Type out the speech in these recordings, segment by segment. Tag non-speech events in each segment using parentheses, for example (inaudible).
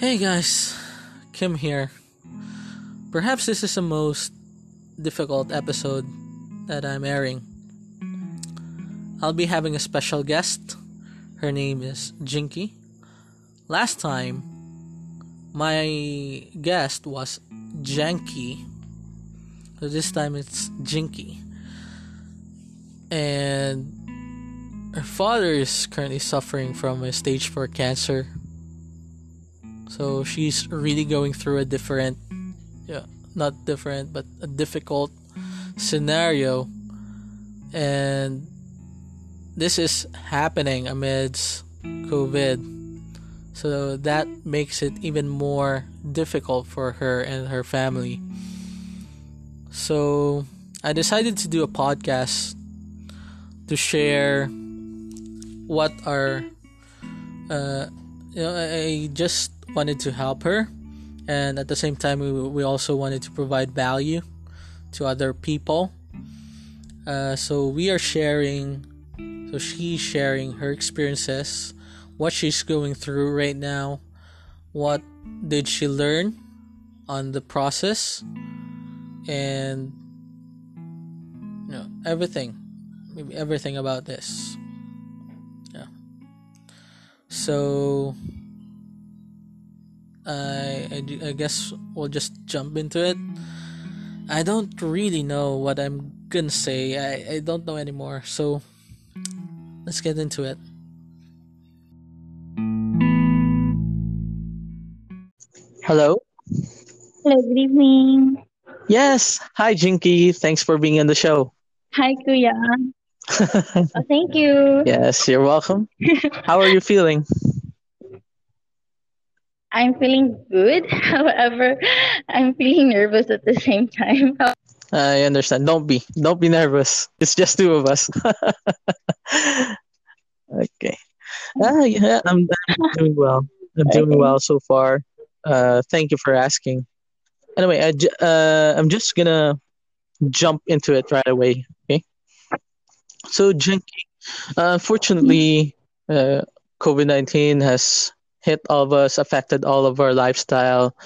Hey guys, Kim here. Perhaps this is the most difficult episode that I'm airing. I'll be having a special guest. Her name is Jinky. Last time, my guest was Janky. So this time it's Jinky. And her father is currently suffering from a stage 4 cancer. So she's really going through a different, yeah, not different, but a difficult scenario. And this is happening amidst COVID. So that makes it even more difficult for her and her family. So I decided to do a podcast to share what are uh, you know I just wanted to help her and at the same time we, we also wanted to provide value to other people. Uh, so we are sharing so she's sharing her experiences what she's going through right now what did she learn on the process and you know everything everything about this so I, I, I guess we'll just jump into it. I don't really know what I'm gonna say. I, I don't know anymore. So let's get into it. Hello. Hello, good evening. Yes. Hi, Jinky. Thanks for being on the show. Hi, Kuya. Oh, thank you. Yes, you're welcome. (laughs) How are you feeling? I'm feeling good. (laughs) However, I'm feeling nervous at the same time. (laughs) I understand. Don't be. Don't be nervous. It's just two of us. okay. Ah, yeah, I'm, I'm doing well. I'm doing well so far. Uh, thank you for asking. Anyway, I, uh, I'm just gonna jump into it right away. Okay. So, Jinky, uh, unfortunately, uh, COVID 19 has hit all of us, affected all of our lifestyle,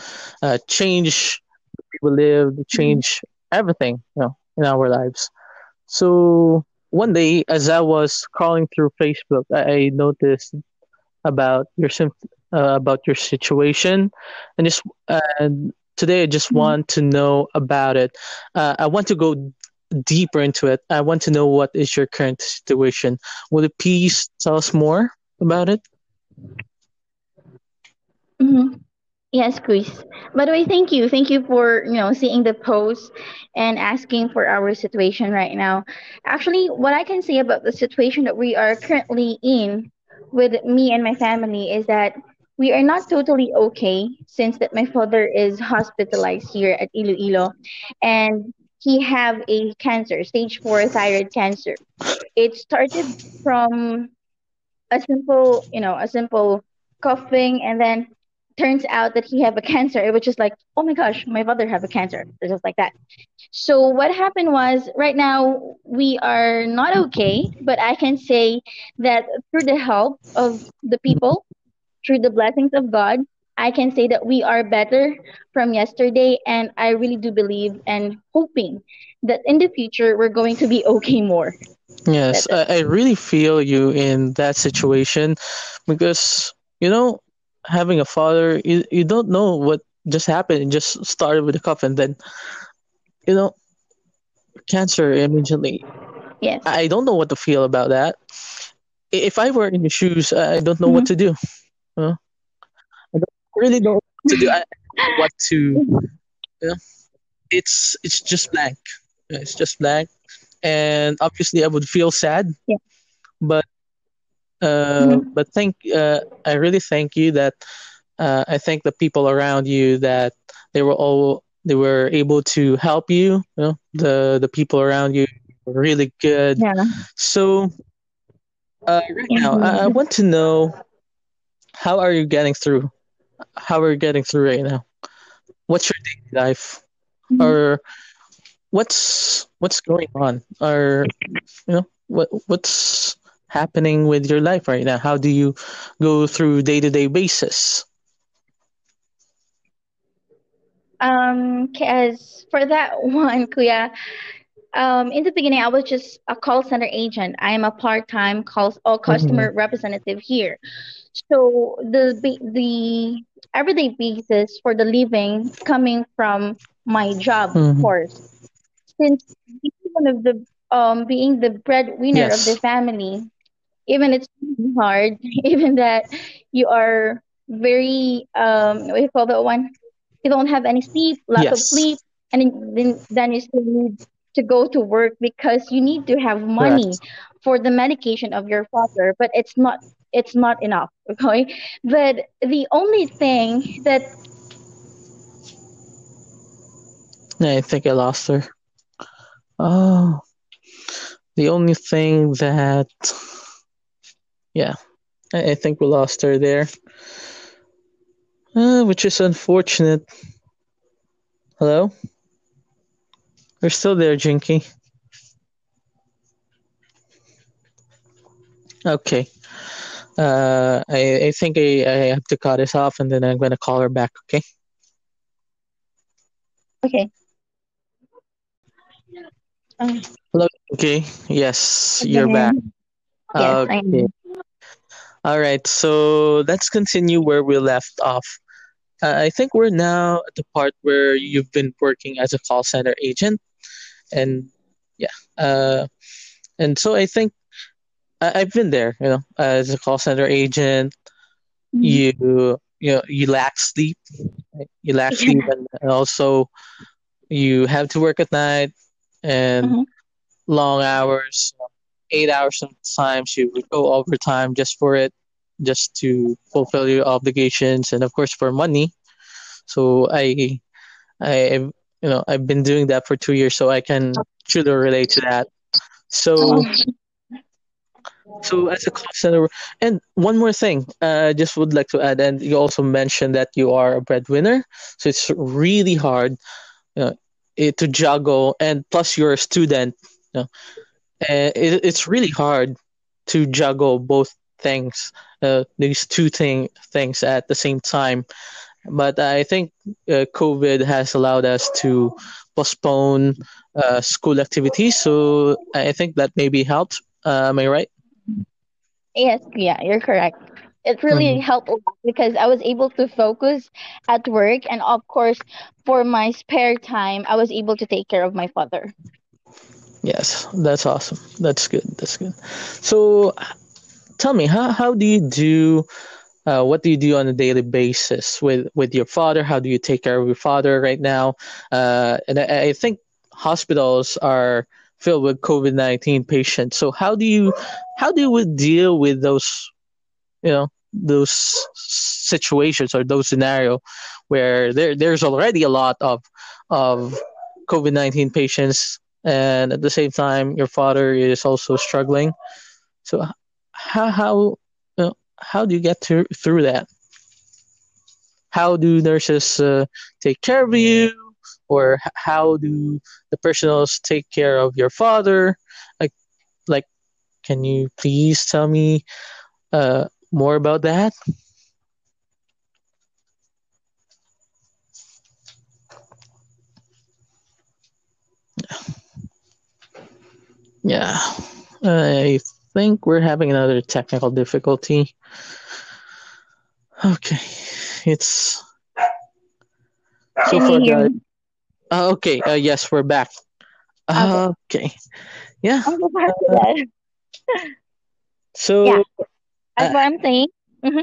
uh, change we live, change everything, you know, in our lives. So one day, as I was scrolling through Facebook, I, I noticed about your uh, about your situation, and just and today I just mm-hmm. want to know about it. Uh, I want to go deeper into it. I want to know what is your current situation. Will you please tell us more about it? Mm-hmm. Yes, Chris. By the way, thank you. Thank you for, you know, seeing the post and asking for our situation right now. Actually, what I can say about the situation that we are currently in with me and my family is that we are not totally okay since that my father is hospitalized here at Iloilo and he have a cancer, stage 4 thyroid cancer. It started from a simple, you know, a simple coughing and then turns out that he have a cancer it was just like oh my gosh my father have a cancer just like that so what happened was right now we are not okay but i can say that through the help of the people through the blessings of god i can say that we are better from yesterday and i really do believe and hoping that in the future we're going to be okay more yes I, I really feel you in that situation because you know having a father, you, you don't know what just happened. It just started with a cough and then, you know, cancer immediately. Yes. I don't know what to feel about that. If I were in your shoes, I don't know mm-hmm. what to do. You know? I don't really know what to do. I (laughs) what to, you know, it's it's just blank. It's just blank, and obviously I would feel sad. Yeah. But uh, mm-hmm. But thank uh, I really thank you that uh, I thank the people around you that they were all they were able to help you. You know, the the people around you were really good. Yeah. So uh, right now, I, I want to know how are you getting through? How we're you getting through right now? What's your daily life? Mm-hmm. Or what's what's going on? Or you know what what's happening with your life right now? How do you go through day to day basis? Um, cause for that (laughs) one, Kuya, um, in the beginning, I was just a call center agent. I am a part-time call or Mm-hmm. customer representative here. So the the everyday basis for the living coming from my job, of Mm-hmm. course. Since being one of the um being the breadwinner of the family, even it's hard, (laughs) even that you are very um what do you call that one? You don't have any sleep, lack of sleep, and then then then you still need to go to work because you need to have money Correct. for the medication of your father, but it's not it's not enough, (laughs) okay? But the only thing that I think I lost her. Oh, the only thing that, yeah, I, I think we lost her there, uh, which is unfortunate. Hello? We're still there, Jinky. Okay. Uh, I, I think I, I have to cut this off and then I'm going to call her back, okay? okay, uh, Hello, Jinky. Yes, you're back. yes, I Okay. All right. So let's continue where we left off. Uh, I think we're now at the part where you've been working as a call center agent, and yeah, uh, and so I think I- I've been there. You know, as a call center agent, you you know you lack sleep, you lack sleep, Yeah. and also you have to work at night and Mhm. long hours, eight hours sometimes. You would go overtime just for it, just to fulfill your obligations, and of course for money. So I I you know I've been doing that for two years, so I can truly relate to that. So Oh, so as a call center, and one more thing, uh, I just would like to add, and you also mentioned that you are a breadwinner, so it's really hard, you know, it, to juggle, and plus you're a student, you know, it, it's really hard to juggle both things, uh, these two thing things at the same time. But I think uh, COVID has allowed us to postpone uh, school activities, so I think that maybe helped. Uh, am I right? Yes, yeah, you're correct. It really Mhm. helped a lot because I was able to focus at work, and of course, for my spare time, I was able to take care of my father. Yes, that's awesome. That's good. That's good. So tell me, how how do you do? Uh, what do you do on a daily basis with with your father? How do you take care of your father right now? Uh, and I, I think hospitals are filled with COVID nineteen patients. So how do you how do we deal with those you know those situations or those scenario where there there's already a lot of of COVID nineteen patients, and at the same time your father is also struggling. So how how you know, how do you get through through that? How do nurses uh, take care of you, or how do the personals take care of your father? Like like, can you please tell me uh, more about that? Yeah, I think we're having another technical difficulty. Okay, it's so far, guys. Uh, okay, uh, yes, we're back. Okay. Okay, yeah. So for Uh, that. Yeah, that's uh, what I'm saying. hmm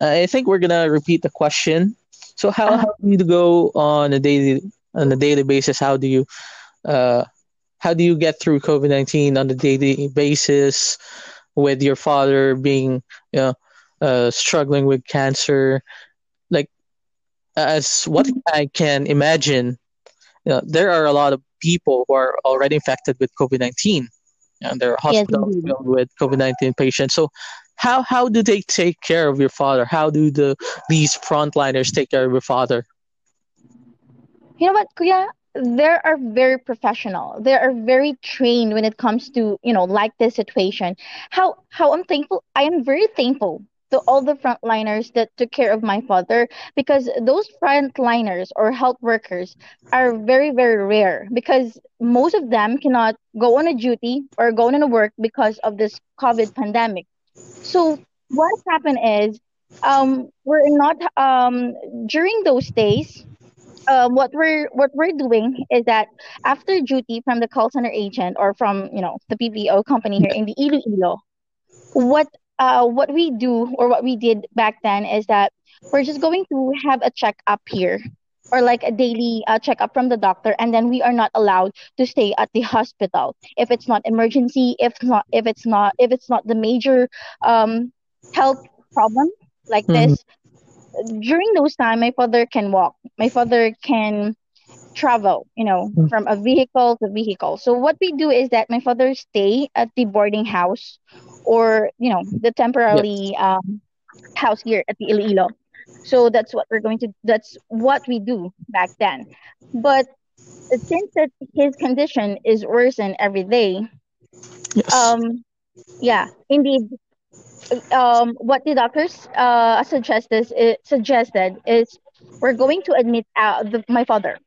I think we're gonna repeat the question. So how Uh-huh. how do you go on a daily on a daily basis? How do you uh how do you get through COVID nineteen on a daily basis with your father being you know uh struggling with cancer? Like as what I can imagine, you know, there are a lot of people who are already infected with COVID nineteen, and there are Yes, hospitals indeed. filled with COVID nineteen patients. So how how do they take care of your father? How do the these frontliners take care of your father? You know what, Kuya? They are very professional. They are very trained when it comes to, you know, like this situation. How how I'm thankful. I am very thankful to all the frontliners that took care of my father because those frontliners or health workers are very very rare because most of them cannot go on a duty or go on a work because of this covid pandemic. So what happened is um we're not um during those days uh, what we're what we're doing is that after duty from the call center agent or from you know the BPO company here in the Iloilo, what uh what we do or what we did back then is that we're just going to have a checkup here or like a daily uh, checkup from the doctor and then we are not allowed to stay at the hospital. If it's not emergency if not if it's not if it's not the major um health problem like Mm-hmm. this during those time my father can walk. My father can travel you know from a vehicle to vehicle. So what we do is that my father stay at the boarding house or you know the temporarily um, house here at the Iloilo. So that's what we're going to that's what we do back then. But since that his condition is worsened every day. Yes. um yeah indeed. Um what the doctors uh suggested is, suggested is we're going to admit uh, the, my father.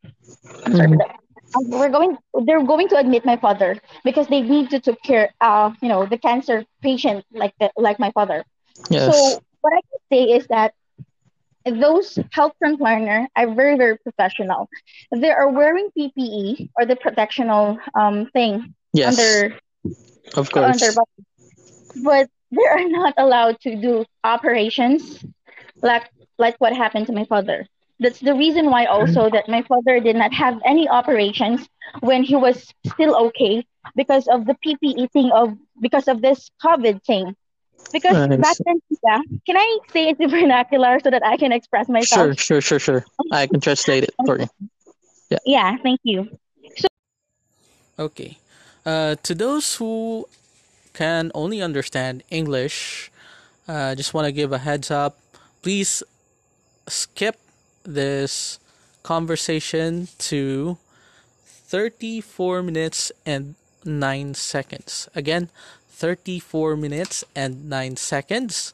I'm sorry for Mm-hmm. We're going. They're going to admit my father because they need to take care. Uh, you know, the cancer patient like the, like my father. Yes. So what I can say is that those health frontliner are very very professional. They are wearing PPE or the protectional um thing Yes. their Of course. body, but they are not allowed to do operations like like what happened to my father. That's the reason why also that my father did not have any operations when he was still okay because of the PPE thing of because of this COVID thing. Because I back then, yeah, can I say it in (laughs) vernacular so that I can express Sure. myself? Sure. Sure. Sure. I can translate it for you. Yeah. Yeah, thank you. Okay. Uh, to those who can only understand English, uh, just want to give a heads up. Please skip this conversation to 34 minutes and 9 seconds. Again, 34 minutes and 9 seconds.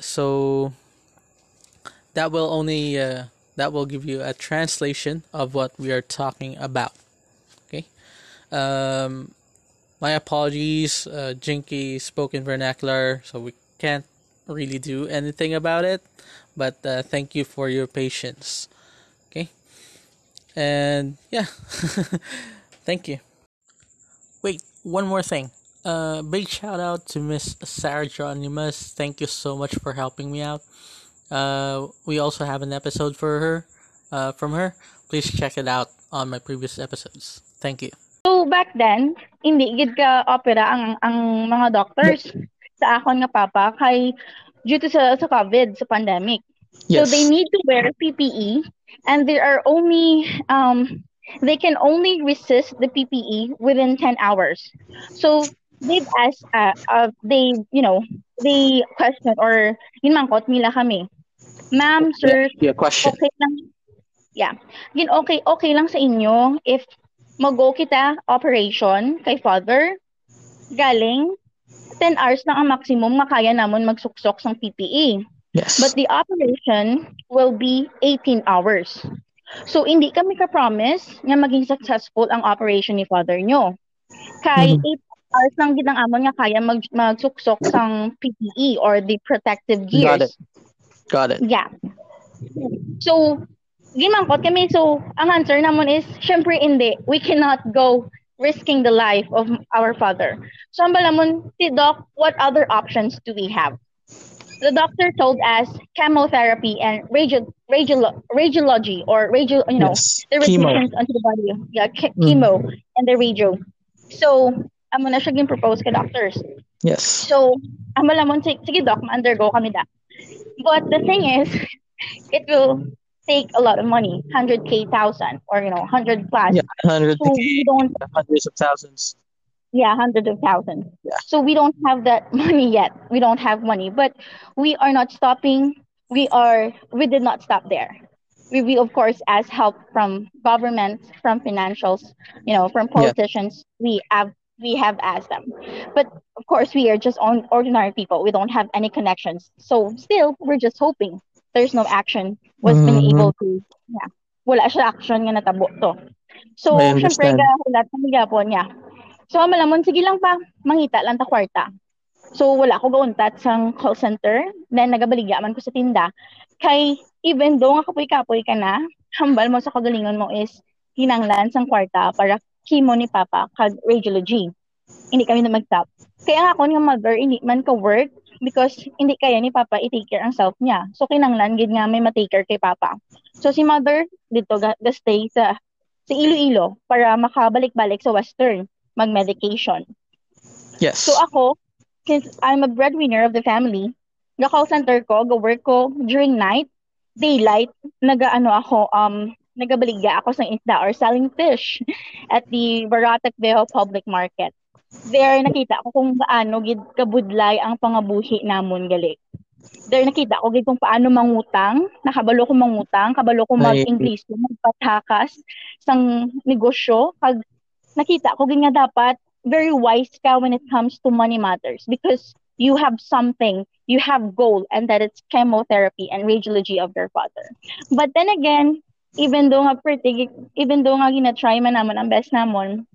So that will only uh, that will give you a translation of what we are talking about. Okay. Um, my apologies. Uh, Jinky spoke in vernacular, so we can't really do anything about it. But uh, thank you for your patience. Okay. And yeah, (laughs) thank you. Wait, one more thing. Uh, big shout out to Miss Sarah Geronimous. Thank you so much for helping me out. Uh, we also have an episode for her, uh, from her. Please check it out on my previous episodes. Thank you. So back then, hindi gid ka opera ang ang mga doctors sa akon nga papa kay due to sa, sa COVID, sa pandemic. So they Yes. need to wear PPE and there are only um they can only resist the PPE within 10 hours. So they've asked uh, uh they you know they question or hinmangkot nila kami. Ma'am, Yeah. sir, Yeah. Question. okay lang. Yeah. Yun okay okay lang sa inyo if mag-go kita operation kay father galing 10 hours lang ang maximum nga kaya namon magsuksok sang PPE. Yes. But the operation will be 18 hours. So, hindi kami ka-promise nga maging successful ang operation ni father nyo. Kay Mhm. 8 hours lang gid ang amon nga kaya mag magsuksok sang PPE or the protective Got it. gears. Got it. Yeah. So, gimangkot kami. So, ang answer namon is, syempre hindi. We cannot go risking the life of our father. So, ang balamon, si Doc, what other options do we have? The doctor told us chemotherapy and radio, radio, radiology or radio, you know, Yes. the Chemo. radiations onto the body. Yeah, che- Mm. chemo and the radio. So, amo na siya gin-propose ka doctors. Yes. So, amo lamon, sige, sige doc, ma-undergo kami da. But the thing is, (laughs) it will take a lot of money, 100k thousand or you know, 100 plus. Yeah. Hundred So we don't hundreds of thousands. yeah, hundreds of thousands. Yeah. So we don't have that (laughs) money yet. We don't have money, but we are not stopping. We are we did not stop there. We, we of course ask help from government, from financials, you know, from Yeah. politicians. We have we have asked them. But of course, we are just on ordinary people. We don't have any connections. So still, we're just hoping there's no action was mm-hmm. been able to, yeah, wala siya action nga natabo to. So, syempre, gahulat kami gapon niya. So, malamon, sige lang pa, mangita lang ta kwarta. So, wala ko gauntat sa call center. Then, nagabaligya man ko sa tinda. Kay, even though nga kapoy-kapoy ka na, hambal mo sa kagalingon mo is hinanglan sang kwarta para chemo ni Papa kag radiology. Hindi kami na mag-top. Kaya nga ako nga mother, hindi man ka work because hindi kaya ni Papa i-take care ang self niya. So kinanglan gid nga may ma-take care kay Papa. So si mother dito ga, ga stay sa sa Iloilo para makabalik-balik sa Western mag-medication. Yes. So ako, since I'm a breadwinner of the family, ga-call center ko, go-work ko during night, daylight, naga-ano ako, um, nagabaligya ako sa isda or selling fish at the Baratak Viejo Public Market. There, nakita ko kung paano gid kabudlay ang pangabuhi namon gali. There, nakita ko gid kung paano mangutang, nakabalo ko mangutang, kabalo ko mag-English, magpatakas sang negosyo, kag nakita ko gid nga dapat very wise ka when it comes to money matters because you have something, you have goal, and that it's chemotherapy and radiology of your father. But then again, even though nga pretty, even though nga gina-try man namon ang best namon,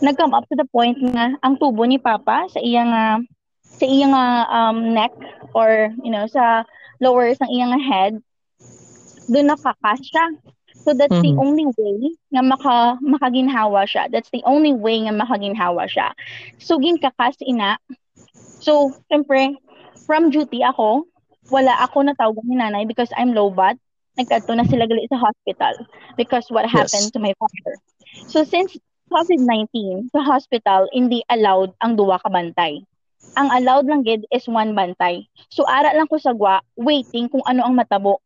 nag-come up to the point nga ang tubo ni Papa sa iyang uh, sa iyang uh, um, neck or you know sa lower sa iyang head doon nakakas siya. So that's mm-hmm. the only way nga maka makaginhawa siya. That's the only way nga makaginhawa siya. So ginkakas ina. So, syempre, from duty ako, wala ako natawag ni nanay because I'm low bat nagkadto na sila gali sa hospital because what happened yes. to my father. So since COVID-19, sa hospital, hindi allowed ang duwa ka bantay. Ang allowed lang gid is one bantay. So ara lang ko sagwa, waiting kung ano ang matabo.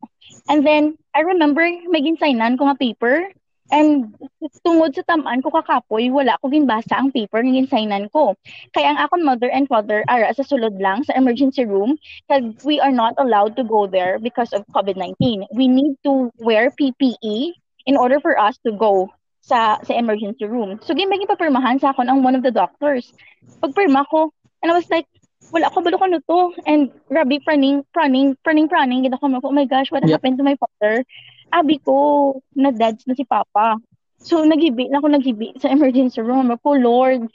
And then, I remember, may ginsaynan ko nga paper And tungod sa tamaan ko kakapoy, wala ko ginbasa ang paper ng ginsaynan ko. Kaya ang akong mother and father ara sa sulod lang sa emergency room kag we are not allowed to go there because of COVID-19. We need to wear PPE in order for us to go sa sa emergency room. So gimay papirmahan sa akon ang one of the doctors. Pagpirma ko, and I was like, wala ko balo ko no to. And grabe, praning, praning, praning, praning. Gina ko, oh my gosh, what yep. happened to my father? abi ko, na dads na si Papa. So, nagibi na ako nagibi sa emergency room. Ako, Lord,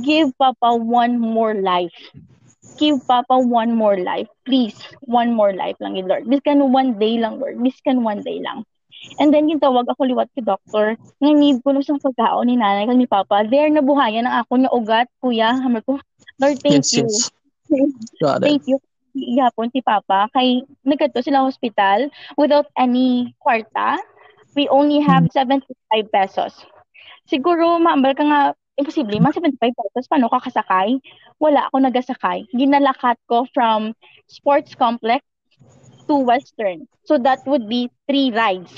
give Papa one more life. Give Papa one more life. Please, one more life lang Lord. Biskan one day lang, Lord. Biskan one day lang. And then, gintawag ako liwat kay doctor. Nga need ko na siyang pagkaon ni nanay kag ni Papa. There, nabuhayan ang ako niya ugat, kuya. Hamar ko, Lord, thank yes, you. Yes. (laughs) Thank you gihapon si Papa kay nagkadto sila hospital without any kwarta. We only have 75 hmm. pesos. Siguro maambal ka nga imposible man 75 pesos paano ka kasakay? Wala ako nagasakay. Ginalakat ko from sports complex to Western. So that would be three rides.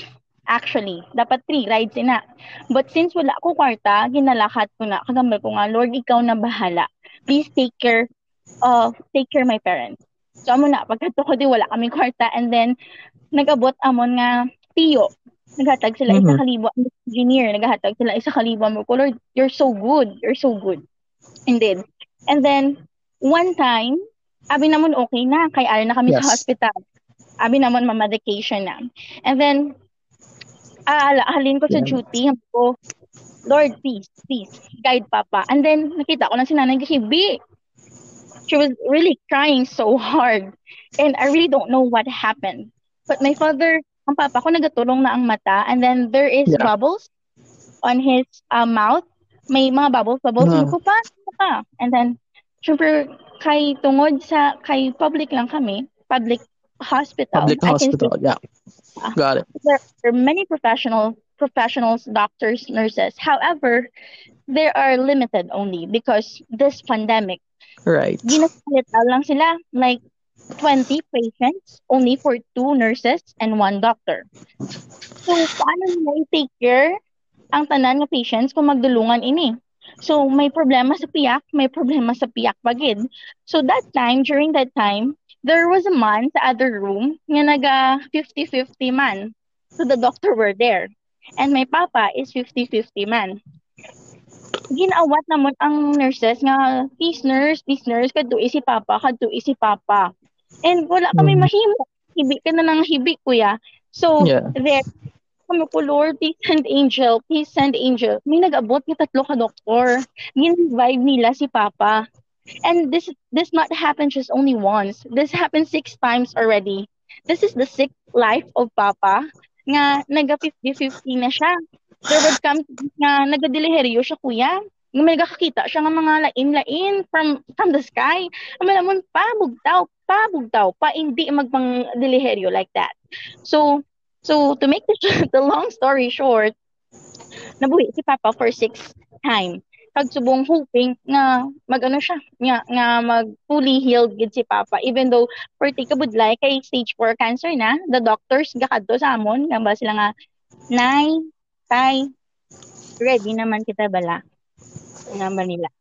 Actually, dapat three rides ina. But since wala ko kwarta, ginalakat ko na. Kagambal ko nga, Lord, ikaw na bahala. Please take care uh, take care my parents. So amo na pagkadto ko di wala kaming kwarta and then nagabot amon nga tiyo. Naghatag sila mm-hmm. isa kalibo engineer, naghatag sila isa kalibo mo Lord, you're so good, you're so good. Indeed. And then one time, abi namon okay na kay ara na kami yes. sa hospital. Abi namon ma-medication na. And then aalahalin ko sa duty ko Lord, please, please, guide Papa. And then, nakita ko na si Nanay kasi, B, she was really crying so hard. And I really don't know what happened. But my father, ang papa ko nagatulong na ang mata and then there is yeah. bubbles on his uh, mouth. May mga bubbles, bubbles. Uh-huh. Ko pa, pa. And then, syempre, kay tungod sa, kay public lang kami, public hospital. Public hospital, yeah. Got it. There are many professional professionals, doctors, nurses. However, there are limited only because this pandemic Right. Ginasalita lang sila. Like, 20 patients, only for two nurses and one doctor. So, paano nila i-take care ang tanan ng patients kung magdulungan ini? So, may problema sa piyak, may problema sa piyak pagid. So, that time, during that time, there was a man sa other room nga naga 50-50 man. So, the doctor were there. And my papa is 50-50 man. Ginawat namon ang nurses nga, "Please nurse, please nurse, kadtoi si papa, kadtoi si papa." And wala kami Mm. mahimo. Hibi ka na ng hibi, kuya. So, Yeah. there, kami ko, Lord, please send angel, please send angel. May nag-abot nga tatlo ka doktor. Gin-revive nila si papa. And this this not happened just only once. This happened six times already. This is the sixth life of Papa nga naga 50-50 na siya. There would come nga nagadeliheryo siya kuya. Nga may nagakakita siya nga mga lain-lain from from the sky. Ang malamon pa bugtaw, pa bugtaw, pa hindi magpang deliheryo like that. So so to make the, (laughs) the long story short, nabuhi si Papa for six time kag subong hoping nga magano siya nga nga mag fully healed gid si Papa. Even though perti kabudlay kay stage 4 cancer na the doctors gakadto sa amon nga ba sila nga nay tay ready naman kita bala. Nga ba nila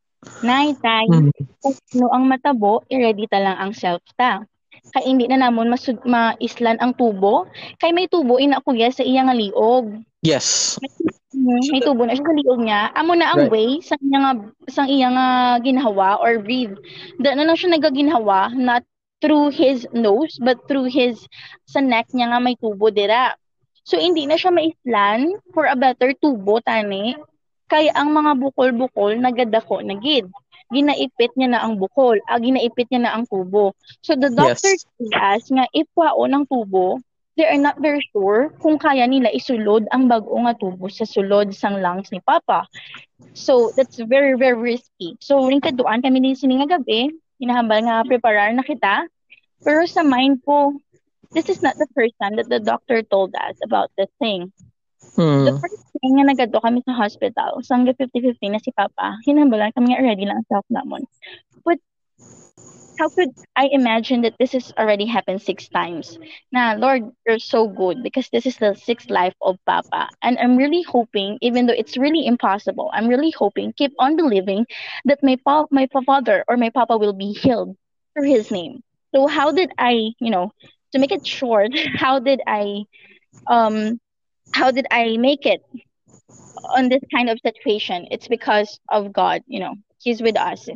nay tay Mm. kung ano ang matabo i-ready ta lang ang self ta. Kay hindi na namon masud maislan ang tubo. Kay may tubo ina kuya sa iya nga liog. Yes. Mm, may tubo na siya sa liog niya. Amo na ang Right. way sa iya nga sa iya nga ginhawa or breathe. Da na lang siya nagaginhawa not through his nose but through his sa neck niya nga may tubo dira. So hindi na siya maislan for a better tubo tani. Kaya ang mga bukol-bukol nagadako na gid. Ginaipit niya na ang bukol, ah, ginaipit niya na ang tubo. So the doctor Yes. told us nga if wao ng tubo, they are not very sure kung kaya nila isulod ang bag-o nga tubo sa sulod sang lungs ni Papa. So, that's very, very risky. So, ring kaduan kami ni sini nga gabi, hinahambal nga preparar na kita. Pero sa mind ko, this is not the first time that the doctor told us about this thing. The Mm. first thing nga nagadto kami sa hospital, sang 50-50 na si Papa, hinambalan kami nga ready lang ang self namon. How could I imagine that this has already happened six times? Nah, Lord, you're so good because this is the sixth life of Papa. And I'm really hoping, even though it's really impossible, I'm really hoping, keep on believing that my pa- my father or my Papa will be healed through his name. So how did I, you know, to make it short, (laughs) how did I um how did I make it on this kind of situation? It's because of God, you know. He's with us.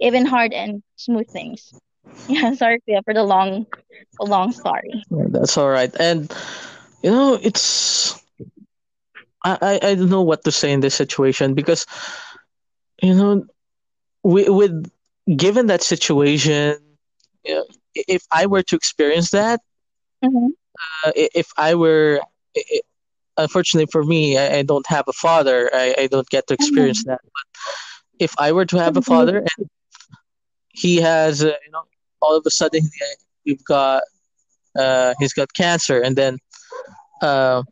Even hard and smooth things. (laughs) Yeah, sorry Kuya, for the long the long story. Yeah, That's all right. And you know, it's I, I I don't know what to say in this situation because you know, with, with given that situation, you know, if I were to experience that, Mhm. uh, if I were, i- i- unfortunately for me, I, I don't have a father. I, I don't get to experience that. But if I were to have a father and he has, uh, you know, all of a sudden we've got, uh, he's got cancer, and then, uh,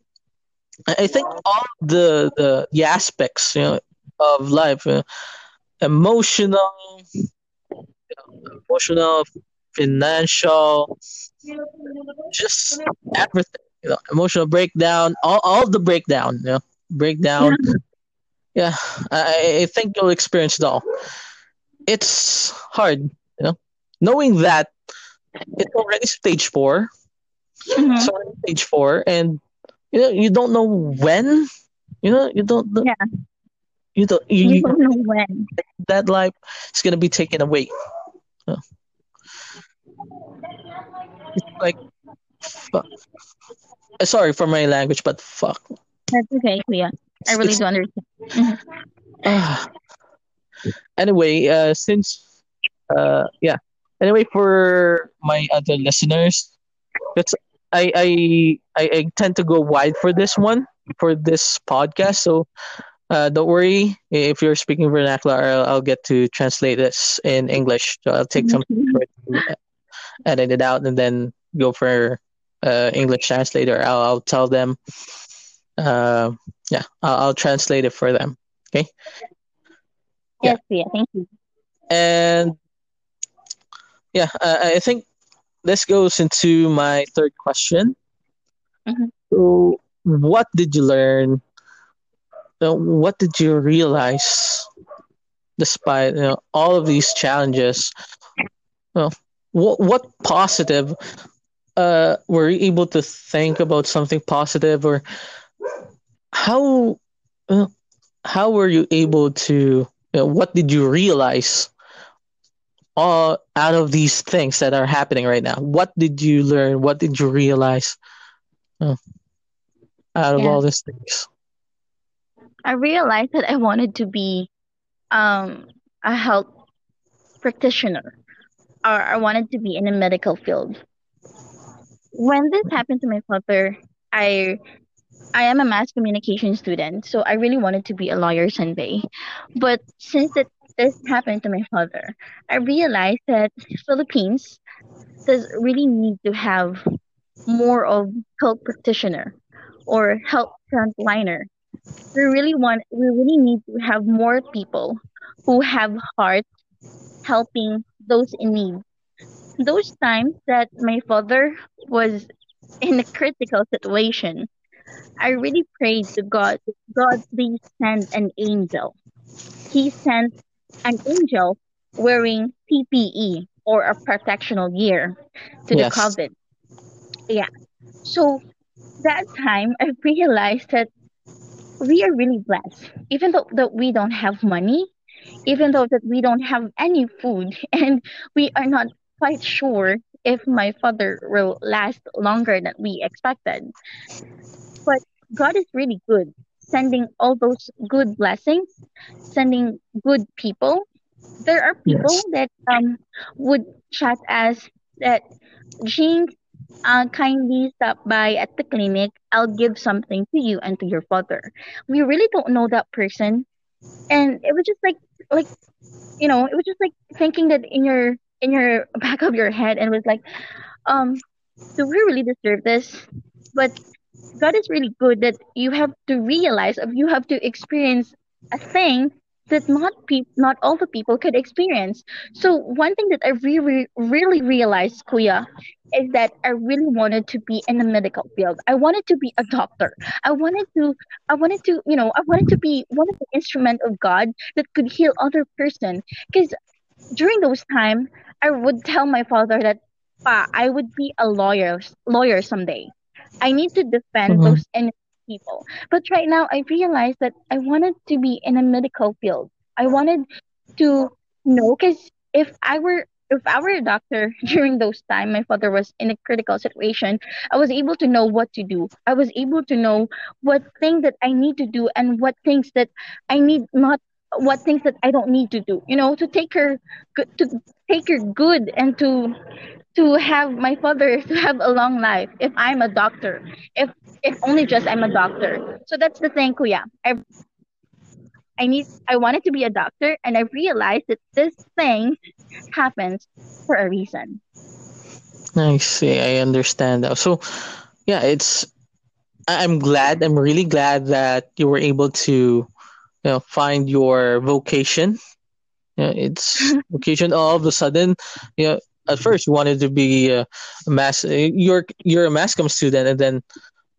I think all the the, the aspects, you know, of life, uh, emotional, emotional, financial, just everything. You know, emotional breakdown, all all the breakdown. You know, breakdown. Yeah, I, I think you'll experience it all. It's hard, you know, knowing that it's already stage four. Mhm. It's already stage four, and you know you don't know when. You know you don't. know- Yeah. You don't. You, You you, don't know when. that life is gonna be taken away. It's like, fuck. Uh, Sorry for my language, but fuck. That's okay, Kuya. I really do understand. Ah. Anyway, uh, since uh, yeah. Anyway, for my other listeners, that's I I I, I tend to go wide for this one for this podcast. So uh, don't worry if you're speaking vernacular. I'll, I'll get to translate this in English. So I'll take some edit it out and then go for uh, English translator. I'll, I'll tell them. Uh, yeah, I'll, I'll translate it for them. Okay. Yes, Kuya. Thank you. And yeah, uh, I think this goes into my third question. Mhm. So, what did you learn? What did you realize, despite you know, all of these challenges? Well, what what positive? Uh, were you able to think about something positive, or how? Uh, how were you able to you know, what did you realize all out of these things that are happening right now what did you learn what did you realize uh, out of Yeah. all these things I realized that I wanted to be um a health practitioner or I wanted to be in the medical field. When this happened to my father, I I am a mass communication student, so I really wanted to be a lawyer someday. But since it this happened to my father, I realized that Philippines does really need to have more of health practitioner or health frontliner. We really want we really need to have more people who have heart helping those in need. Those times that my father was in a critical situation, I really prayed to God, God, please send an angel. He sent an angel wearing PPE or a protectional gear to the yes COVID. Yeah. So that time I (laughs) realized that we are really blessed. Even though that we don't have money, even though that we don't have any food (laughs) and we are not quite sure if my father will last longer than we expected. God is really good, sending all those good blessings, sending good people. There are people yes that um would chat us that Jinx, uh, kindly stop by at the clinic. I'll give something to you and to your father. We really don't know that person, and it was just like like you know, it was just like thinking that in your in your back of your head, and was like, um, do we really deserve this? But God is really good that you have to realize you have to experience a thing that not peop not all the people could experience. So one thing that I really really realized, Kuya, is that I really wanted to be in the medical field. I wanted to be a doctor. I wanted to I wanted to, you know, I wanted to be one of the instrument of God that could heal other person. Because during those time, I would tell my father that Pa, I would be a lawyer lawyer someday. I need to defend hmm those innocent people. But right now, I realized that I wanted to be in a medical field. I wanted to know because if I were if I were a doctor (laughs) during those time, my father was in a critical situation. I was able to know what to do. I was able to know what thing that I need to do and what things that I need not what things that I don't need to do. You know, to take her good to take her good and to to have my father (laughs) to have a long life if I'm a doctor. If if only just I'm a doctor. So that's the thing, Kuya. I I need I wanted to be a doctor and I realized that this thing happens for a reason. i see i understand now so yeah it's i'm glad i'm really glad that you were able to you know find your vocation Yeah, it's (laughs) vocation all of a sudden you know at first you wanted to be a, mass you're you're a mass comm student and then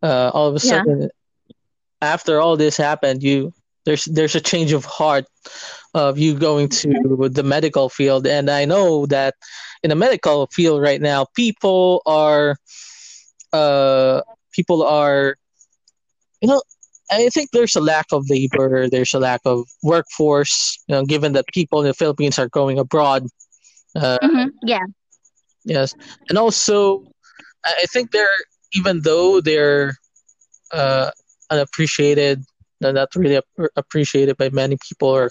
uh, all of a Yeah. sudden after all this happened you there's there's a change of heart of you going to the medical field. And i know that in the medical field right now people are uh people are you know i think there's a lack of labor there's a lack of workforce you know given that people in the philippines are going abroad uh, hmm Yeah. yes and also i think they're even though they're uh unappreciated they're not really ap- appreciated by many people or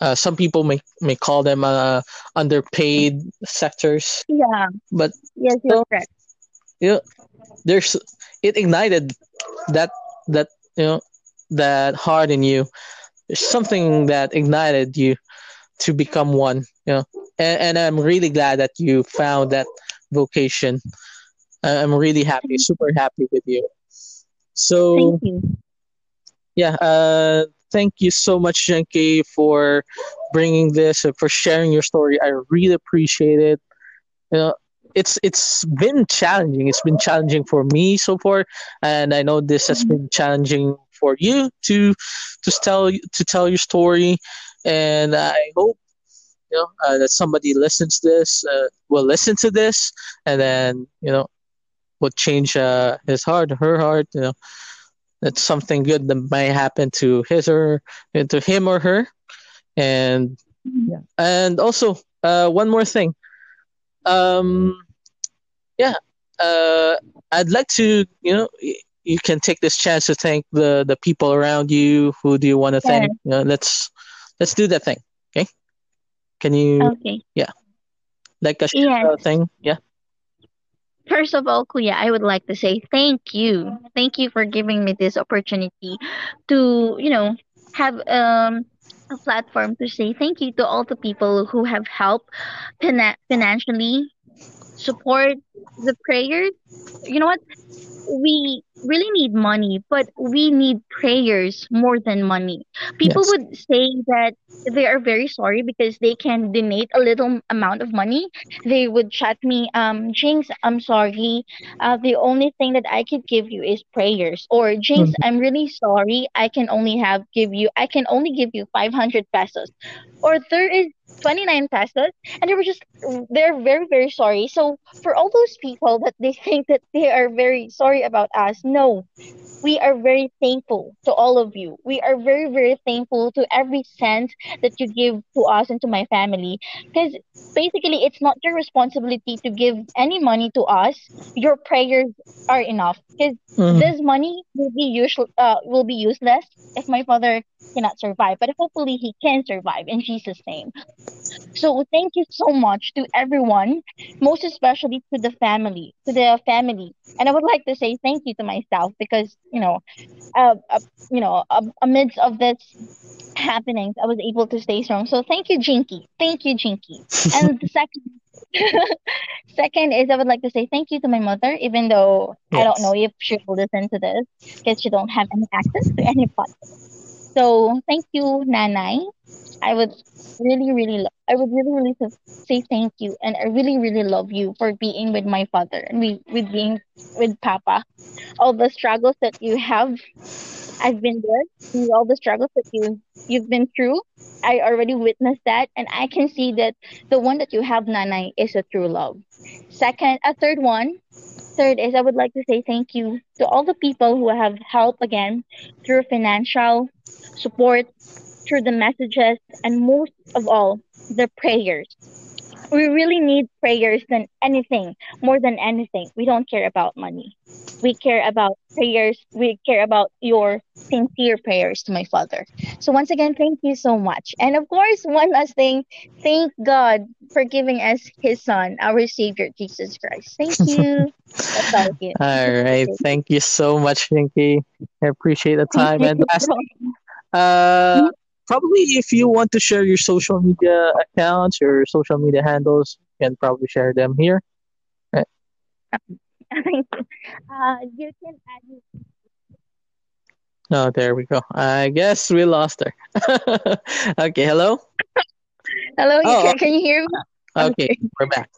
uh, some people may may call them uh, underpaid sectors Yeah. but Yes, you're correct. you know, there's it ignited that that you know that heart in you there's something that ignited you to become one you know and, and i'm really glad that you found that vocation. I'm really happy super happy with you. Thank so you. yeah uh thank you so much Jinky, for bringing this for sharing your story. I really appreciate it. You know it's it's been challenging. It's been challenging for me so far and i know this has Mhm. been challenging for you to to tell to tell your story. And i hope you know uh, that somebody listens to this uh, will listen to this and then you know will change uh, his heart her heart you know. That something good that may happen to his or to him or her. And yeah. and also uh one more thing. Um yeah uh i'd like to you know you can take this chance to thank the the people around you who do you want to thank you know, let's let's do that thing okay can you Okay. Yeah. Like a Yes. thing yeah First of all, Kuya, I would like to say thank you. Thank you for giving me this opportunity to, you know, have um a platform to say thank you to all the people who have helped fina- financially support the prayers. You know what? We really need money, but we need prayers more than money. People yes would say that they are very sorry because they can donate a little amount of money. They would chat me, um, Jinx, I'm sorry. Uh, the only thing that I could give you is prayers. Or Jinx, Mhm. I'm really sorry. I can only have give you I can only give you 500 pesos. Or there is 29 pesos and they were just they're very very sorry. So for all those people that they (laughs) think that they are very sorry about us no. We are very thankful to all of you. We are very very thankful to every cent that you give to us and to my family. Because basically it's not your responsibility to give any money to us. Your prayers are enough. Because Mhm. this money will be usual uh, will be useless if my father cannot survive but hopefully he can survive in jesus name so thank you so much to everyone, most especially to the family, to the family. And I would like to say thank you to myself because you know, uh, uh you know, uh, amidst of this happenings, I was able to stay strong. So thank you, Jinky. Thank you, Jinky. And the second, (laughs) second is I would like to say thank you to my mother, even though I don't know if she will listen to this because she don't have any access to any podcast. So thank you, Nanay. I would really, really, lo- I would really, really say thank you, and I really, really love you for being with my father and we, with being with Papa. All the struggles that you have, I've been there. All the struggles that you you've been through, I already witnessed that, and I can see that the one that you have, Nanay, is a true love. Second, a third one. Third is I would like to say thank you to all the people who have helped again through financial support, through the messages, and most of all, the prayers. We really need prayers than anything, more than anything. We don't care about money. We care about prayers. We care about your sincere prayers to my Father. So, once again, thank you so much. And of course, one last thing thank God for giving us His Son, our Savior, Jesus Christ. Thank (laughs) you. That's all all right thank you so much Pinky. i appreciate the time and last Uh, probably if you want to share your social media accounts, your social media handles, you can probably share them here. (laughs) Right. Uh, you can add me. Oh, there we go. I guess we lost her. (laughs) okay, hello? Hello, you Oh, can, can you hear me? okay, we're back.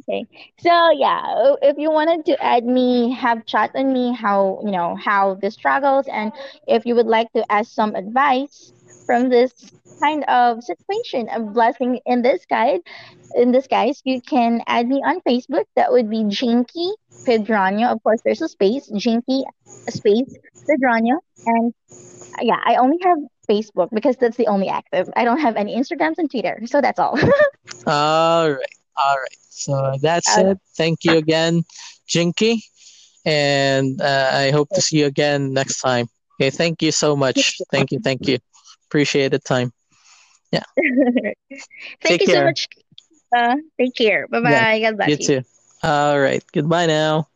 Okay. So yeah, if you wanted to add me, have chat on me how, you know, how the struggles and if you would like to ask some advice from this kind of situation of blessing in this guide, in this guys, you can add me on Facebook. That would be Jinky Pedranyo. Of course, there's a space, Jinky space Pedranyo. And uh, yeah, I only have Facebook because that's the only active. I don't have any Instagrams and Twitter. So that's all. (laughs) All right, all right. So that's Uh, it. Thank you again, Jinky. And uh, I hope to see you again next time. Okay, thank you so much. Thank you, thank you. Appreciate the time. Yeah. (laughs) Thank Take you so much. Uh, take care. Bye Yeah, bye. God bless You you. too. All right. Goodbye now.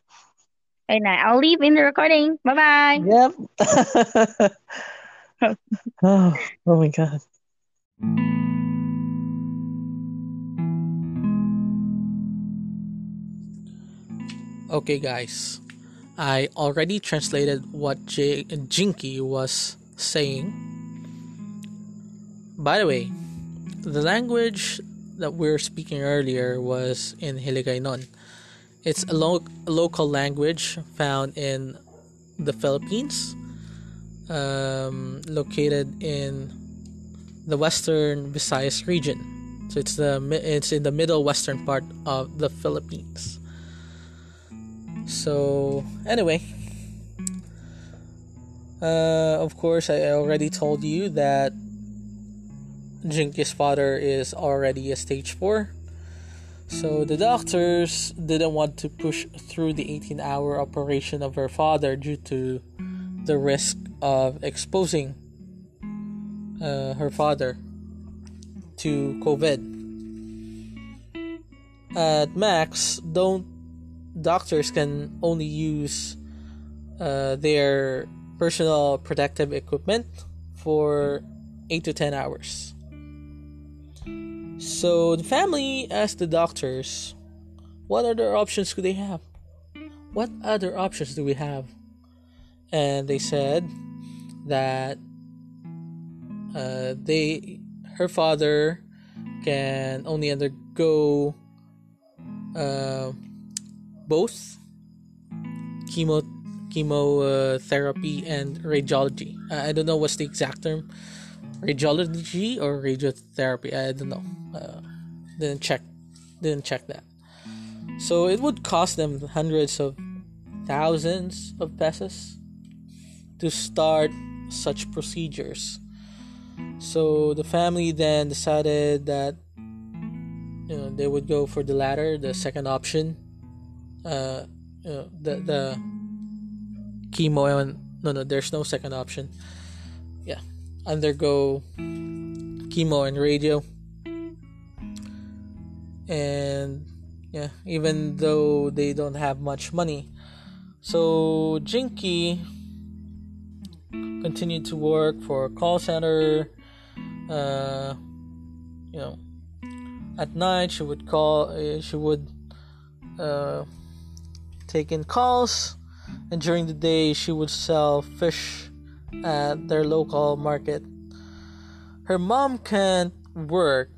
Good night. I'll leave in the recording. Bye bye. Yep. (laughs) oh, oh my God. Okay, guys. I already translated what J- Jinky was saying. By the way, the language that we were speaking earlier was in Hiligaynon. It's a lo- local language found in the Philippines, um, located in the western Visayas region. So it's the it's in the middle western part of the Philippines. So anyway, Uh, of course, I already told you that Jinky's father is already a stage 4. So the doctors didn't want to push through the 18 hour operation of her father due to the risk of exposing uh, her father to COVID. At max, don't doctors can only use uh, their personal protective equipment for 8 to 10 hours. So the family asked the doctors, what other options could they have? What other options do we have? And they said that uh, they, her father, can only undergo uh, both chemo chemotherapy and radiology. I don't know what's the exact term, radiology or radiotherapy. I don't know. Uh, didn't check. Didn't check that. So it would cost them hundreds of thousands of pesos to start such procedures. So the family then decided that you know they would go for the latter, the second option. Uh, you know, the the chemo and no no there's no second option yeah undergo chemo and radio. And yeah even though they don't have much money. So jinky continued to work for a call center. Uh, you know at night she would call uh, she would uh, take in calls. And during the day she would sell fish at their local market. Her mom can't work,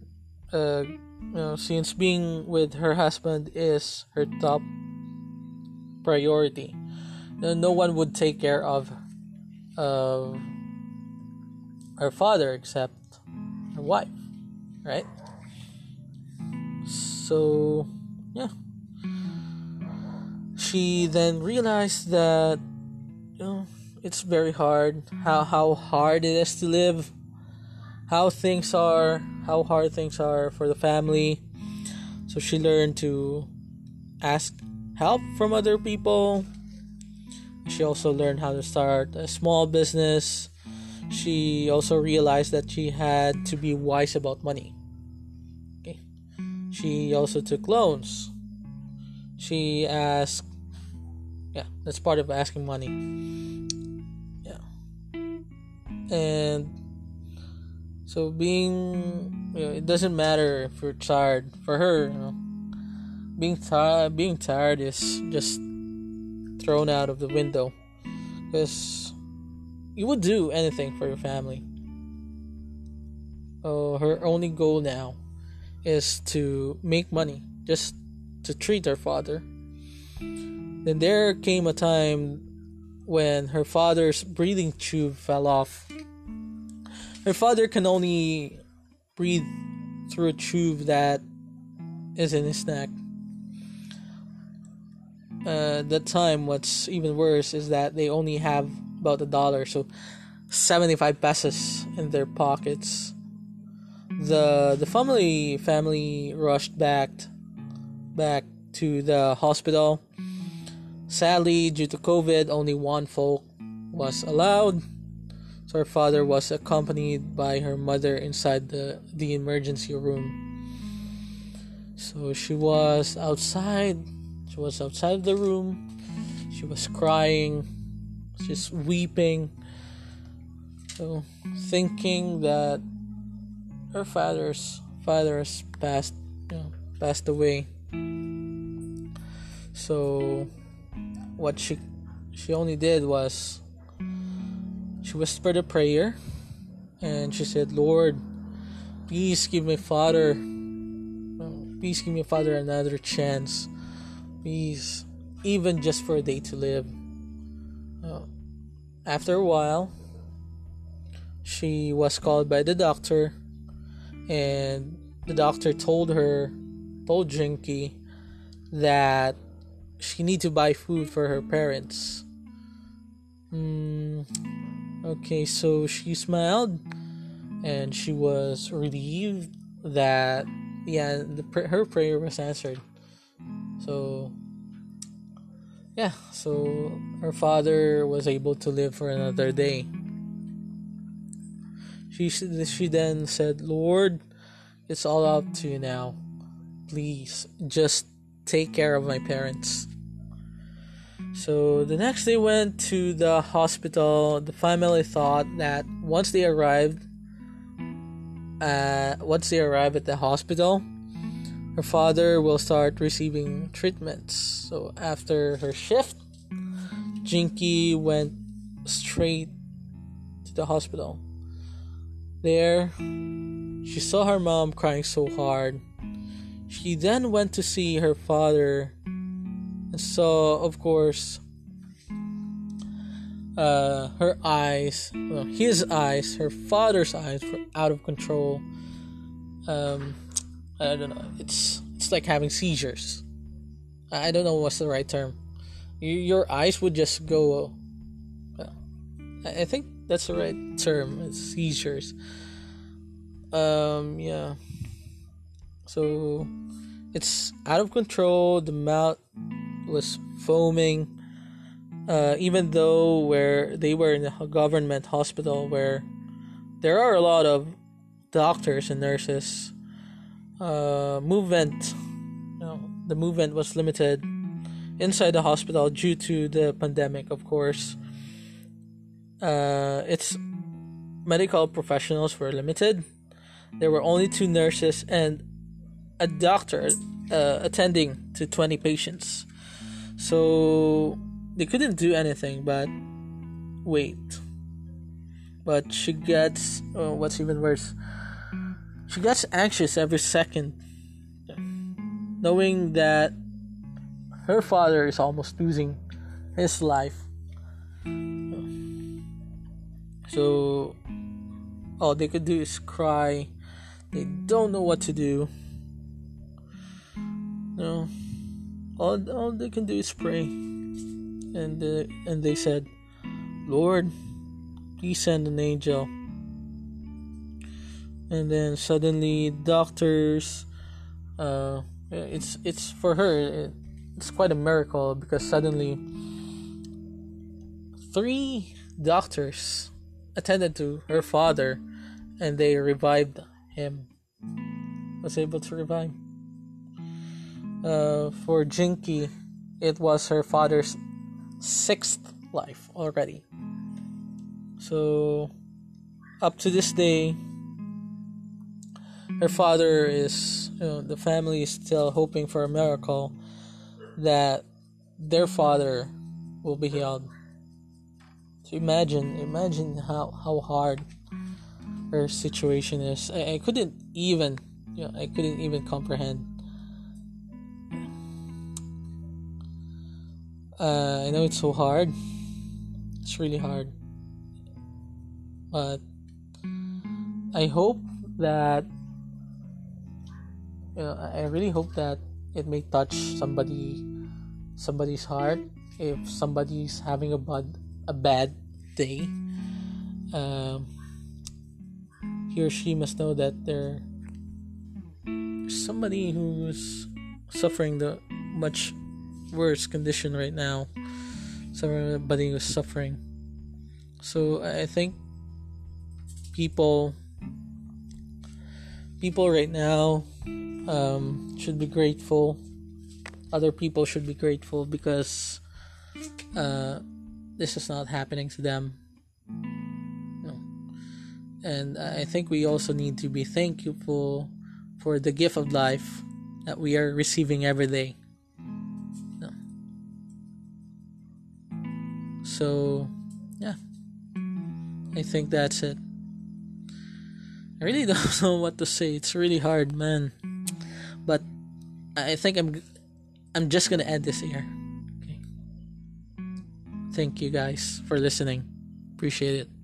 uh, you know, since being with her husband is her top priority. No one would take care of uh, her father except her wife, right? So, yeah she then realized that you know it's very hard. How how hard it is to live. How things are how hard things are for the family. So she learned to ask help from other people. She also learned how to start a small business. She also realized that she had to be wise about money. Okay. She also took loans. She asked yeah that's part of asking money and so being you know, it doesn't matter if you're tired. For her you know being tired being tired is just thrown out of the window. Because you would do anything for your family. Oh her only goal now is to make money just to treat her father. Then there came a time when her father's breathing tube fell off. Her father can only breathe through a tube that is in his neck. Uh, that time, what's even worse is that they only have about a dollar, so 75 pesos in their pockets. The the family family rushed back back to the hospital Sadly, due to COVID, only one folk was allowed. So her father was accompanied by her mother inside the, the emergency room. So she was outside. She was outside the room. She was crying, just weeping. So thinking that her father's father has passed, you know, passed away. So what she she only did was she whispered a prayer and she said, Lord, please give my father please give my father another chance. Please, even just for a day to live. Uh, after a while, she was called by the doctor, and the doctor told her, told Jinky, that she need to buy food for her parents. Mm, Okay, so she smiled and she was relieved that yeah, the, her prayer was answered. So yeah, so her father was able to live for another day. She she then said, "Lord, it's all up to you now. Please just take care of my parents." So the next they went to the hospital. The family thought that once they arrived, uh, once they arrive at the hospital, her father will start receiving treatments. So after her shift, Jinky went straight to the hospital. There, she saw her mom crying so hard. She then went to see her father and saw, of course, uh, her eyes, well, his eyes, her father's eyes were out of control. Um, I don't know. It's it's like having seizures. I don't know what's the right term. your eyes would just go. I think that's the right term. Seizures. Um, yeah. So it's out of control. The mouth was foaming. Uh, even though where they were in a government hospital where there are a lot of doctors and nurses uh, movement you know, the movement was limited inside the hospital due to the pandemic of course uh, its medical professionals were limited there were only two nurses and a doctor uh, attending to 20 patients so they couldn't do anything but wait but she gets uh, what's even worse she gets anxious every second, knowing that her father is almost losing his life. So, all they could do is cry. They don't know what to do. Know, all, all they can do is pray. And, uh, and they said, Lord, please send an angel. And then suddenly doctors uh it's it's for her it's quite a miracle because suddenly three doctors attended to her father and they revived him. Was able to revive uh, for jinky it was her father's sixth life already so up to this day her father is, you know, the family is still hoping for a miracle that their father will be healed. So imagine, imagine how, how hard her situation is. I, I couldn't even, you know, I couldn't even comprehend. Uh, I know it's so hard. It's really hard. But I hope that you know, I really hope that it may touch somebody somebody's heart if somebody's having a bad a bad day um, he or she must know that there somebody who's suffering the much worse condition right now somebody who's suffering so i think people people right now um, should be grateful. Other people should be grateful because uh, this is not happening to them. No. And I think we also need to be thankful for the gift of life that we are receiving every day. So, yeah. I think that's it. I really (laughs) don't know what to say. It's really hard, man. But I think I'm I'm just gonna end this here. Okay. Thank you guys for listening. Appreciate it.